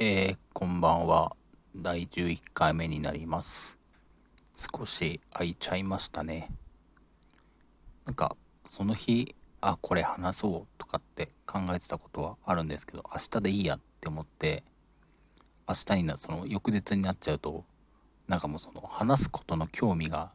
えー、こんばんは。第11回目になります。少し空いちゃいましたね。なんか、その日、あ、これ話そうとかって考えてたことはあるんですけど、明日でいいやって思って、明日にな、その翌日になっちゃうと、なんかもうその話すことの興味が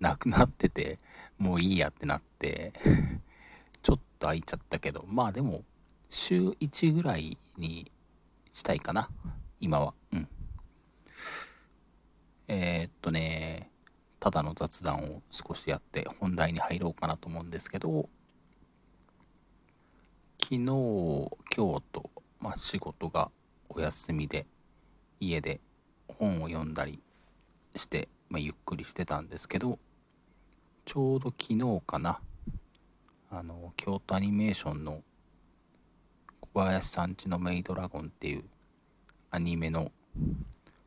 なくなってて、もういいやってなって、ちょっと空いちゃったけど、まあでも、週1ぐらいにしたいかな。今は。うん。えー、っとね、ただの雑談を少しやって本題に入ろうかなと思うんですけど、昨日、今日と、まあ、仕事がお休みで、家で本を読んだりして、まあ、ゆっくりしてたんですけど、ちょうど昨日かな、あの、京都アニメーションの小林さんちのメイドラゴンっていうアニメの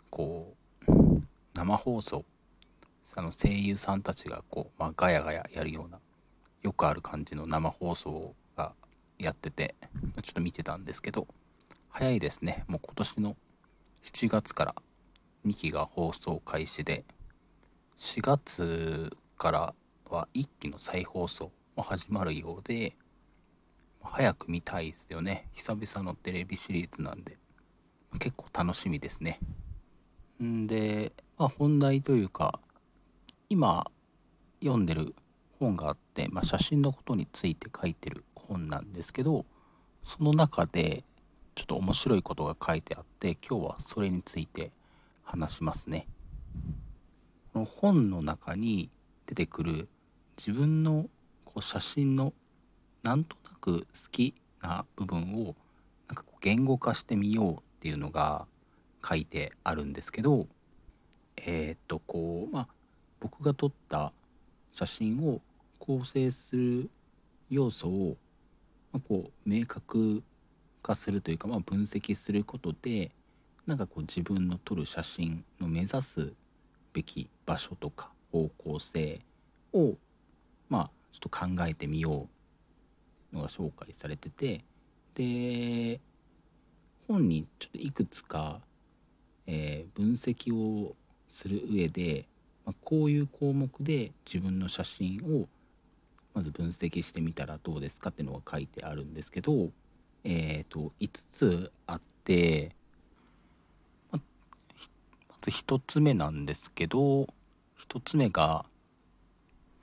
こう生放送あの声優さんたちがこう、まあ、ガヤガヤやるようなよくある感じの生放送がやっててちょっと見てたんですけど早いですね。もう今年の7月から2期が放送開始で4月からは1期の再放送も始まるようで早く見たいですよね。久々のテレビシリーズなんで。結構楽しみですね。んで、まあ、本題というか、今読んでる本があって、まあ、写真のことについて書いてる本なんですけど、その中でちょっと面白いことが書いてあって、今日はそれについて話しますね。この本の中に出てくる自分のこう写真のなんとなく好きな部分をなんかこう言語化してみようっていうのが書いてあるんですけどえっ、とこうまあ僕が撮った写真を構成する要素を、まあ、こう明確化するというか、まあ、分析することでなんかこう自分の撮る写真の目指すべき場所とか方向性をまあちょっと考えてみようのが紹介されててで本にちょっといくつか、えー、分析をする上で、まあ、こういう項目で自分の写真をまず分析してみたらどうですかっていうのが書いてあるんですけど、えーと、5つあって、ままず1つ目なんですけど1つ目が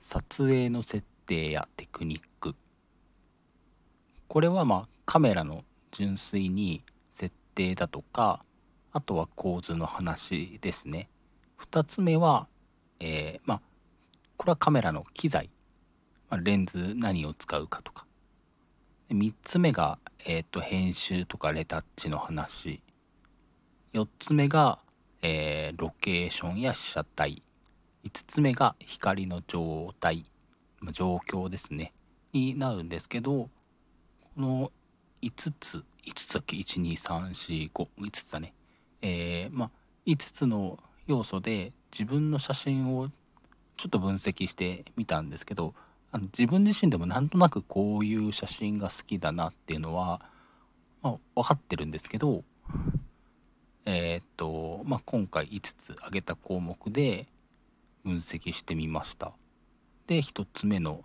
撮影の設定やテクニック。これはまあカメラの純粋に設定だとかあとは構図の話ですね。2つ目は、えー、まあこれはカメラの機材、まあ、レンズ何を使うかとか。3つ目が、えーと、編集とかレタッチの話。4つ目が、えー、ロケーションや被写体。5つ目が光の状態、まあ、状況ですね。になるんですけどの5つ、5つだっけ ?1、2、3、4、5、5つだね。えー、まあ、5つの要素で自分の写真をちょっと分析してみたんですけど、あの自分自身でもなんとなくこういう写真が好きだなっていうのは、まあ、分かってるんですけど、えー、っと、まあ、今回5つ挙げた項目で分析してみました。で、1つ目の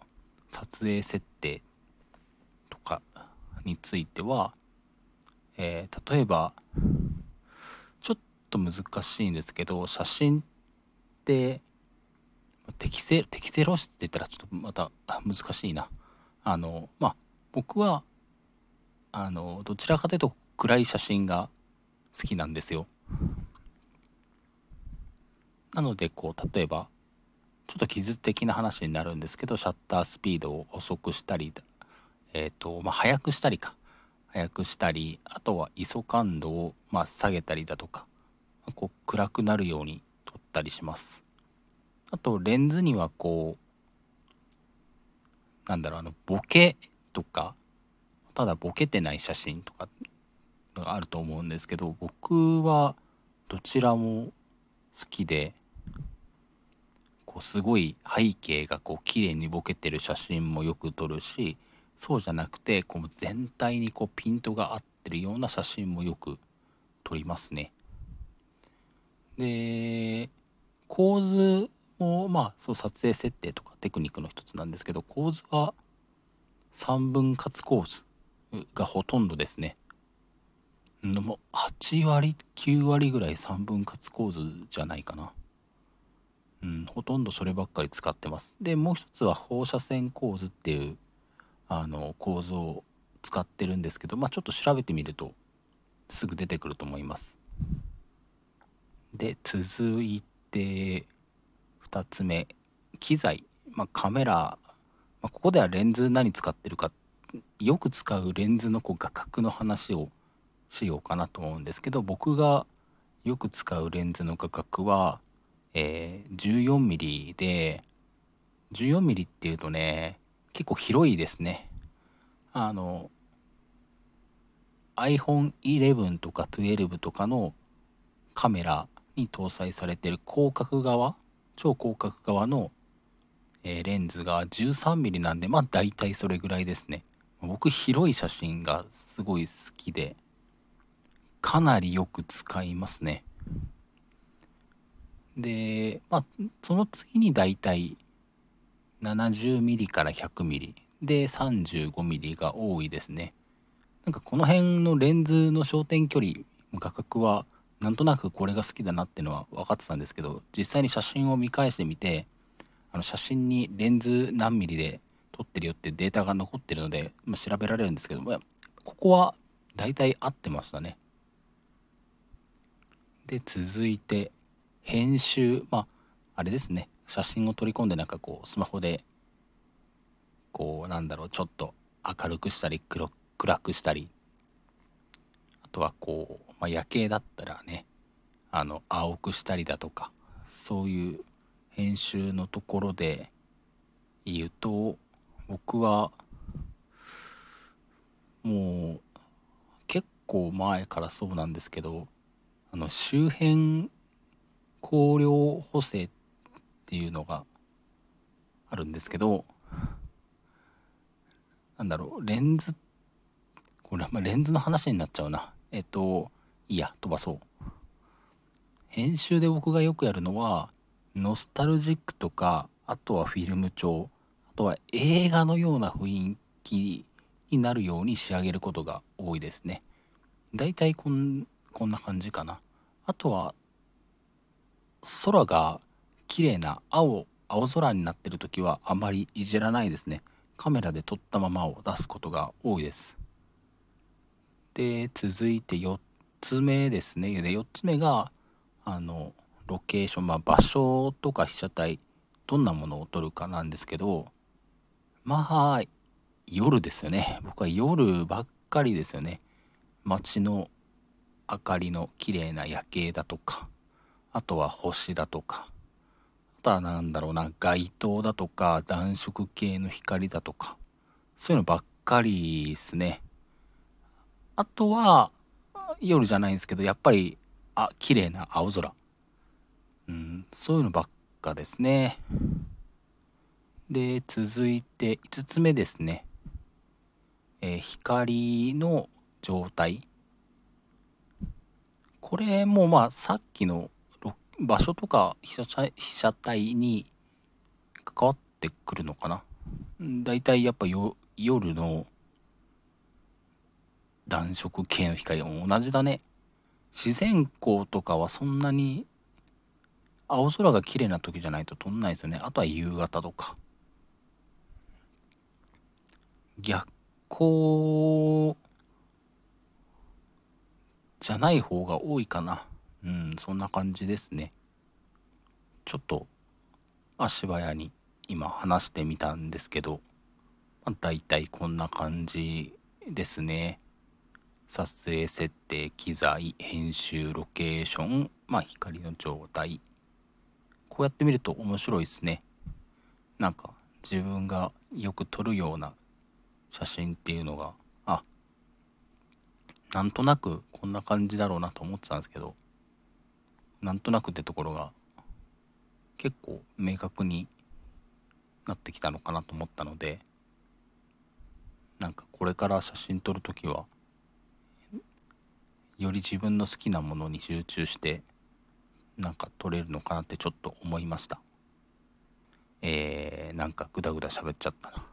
撮影設定かについては、えー、例えばちょっと難しいんですけど写真って適正適正露出って言ったらちょっとまた難しいな。あのまあ僕はあのどちらかというと暗い写真が好きなんですよ。なのでこう例えばちょっと技術的な話になるんですけどシャッタースピードを遅くしたりえっ、ー、と、まあ、早くしたりか。早くしたり、あとは ISO 感度を、まあ、下げたりだとか、こう暗くなるように撮ったりします。あと、レンズにはこう、なんだろう、あの、ボケとか、ただボケてない写真とかがあると思うんですけど、僕はどちらも好きで、こうすごい背景がこう綺麗にボケてる写真もよく撮るし、そうじゃなくてこう全体にこうピントが合ってるような写真もよく撮りますね。で、構図も、まあ、そう撮影設定とかテクニックの一つなんですけど、構図は3分割構図がほとんどですね。でも8割、9割ぐらい3分割構図じゃないかな。うん、ほとんどそればっかり使ってます。で、もう一つは放射線構図っていうあの構造を使ってるんですけど、まあ、ちょっと調べてみるとすぐ出てくると思います。で、続いて2つ目、機材。まあ、カメラ、まあ、ここではレンズ何使ってるか、よく使うレンズのこう画角の話をしようかなと思うんですけど、僕がよく使うレンズの画角は、えー、14mm で、14mm っていうとね、結構広いですね。あの、iPhone 11とか12とかのカメラに搭載されてる広角側、超広角側の、えー、レンズが 13mm なんで、まあ大体それぐらいですね。僕広い写真がすごい好きで、かなりよく使いますね。で、まあ、その次に大体 70mm から 100mm で 35mm が多いですね。なんかこの辺のレンズの焦点距離画角はなんとなくこれが好きだなっていうのは分かってたんですけど実際に写真を見返してみてあの写真にレンズ何ミリで撮ってるよってデータが残ってるので、まあ、調べられるんですけどもここは大体合ってましたね。で続いて編集まああれですね写真を取り込んでなんかこうスマホでこうなんだろうちょっと明るくしたり黒暗くしたりあとはこう、まあ、夜景だったらねあの青くしたりだとかそういう編集のところで言うと僕はもう結構前からそうなんですけどあの周辺光量補正ってっていうのがあるんですけどなんだろうレンズこれ、まあ、レンズの話になっちゃうな。えっといいや飛ばそう。編集で僕がよくやるのはノスタルジックとかあとはフィルム調。あとは映画のような雰囲気になるように仕上げることが多いですね。だいたいこんこんな感じかな。あとは空が綺麗な青青空になってる時はあまりいじらないですね。カメラで撮ったままを出すことが多いです。で続いて4つ目ですね。で4つ目があのロケーション、まあ、場所とか被写体どんなものを撮るかなんですけどまあ夜ですよね。僕は夜ばっかりですよね。街の明かりの綺麗な夜景だとかあとは星だとかあとは何だろうな街灯だとか暖色系の光だとかそういうのばっかりですね。あとは夜じゃないんですけどやっぱりあ綺麗な青空。うんそういうのばっかですね。で続いて5つ目ですね、えー、光の状態。これもまあさっきの場所とか被写被写体に関わってくるのかな？だいいやっぱよ夜の暖色系の光も同じだね。自然光とかはそんなに青空が綺麗な時じゃないと撮んないですよね。あとは夕方とか。逆光じゃない方が多いかな。うん、そんな感じですね。ちょっと足早に今話してみたんですけど、まあ、大体こんな感じですね。撮影設定、機材、編集、ロケーション、まあ光の状態。こうやって見ると面白いですね。なんか自分がよく撮るような写真っていうのが、あ、なんとなくこんな感じだろうなと思ってたんですけど、なんとなくってところが結構明確になってきたのかなと思ったのでなんかこれから写真撮るときはより自分の好きなものに集中してなんか撮れるのかなってちょっと思いました。えー、なんかグダグダ喋っちゃったな。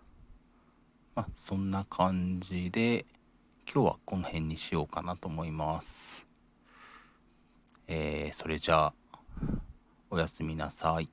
まあそんな感じで今日はこの辺にしようかなと思います。えー、それじゃあおやすみなさい。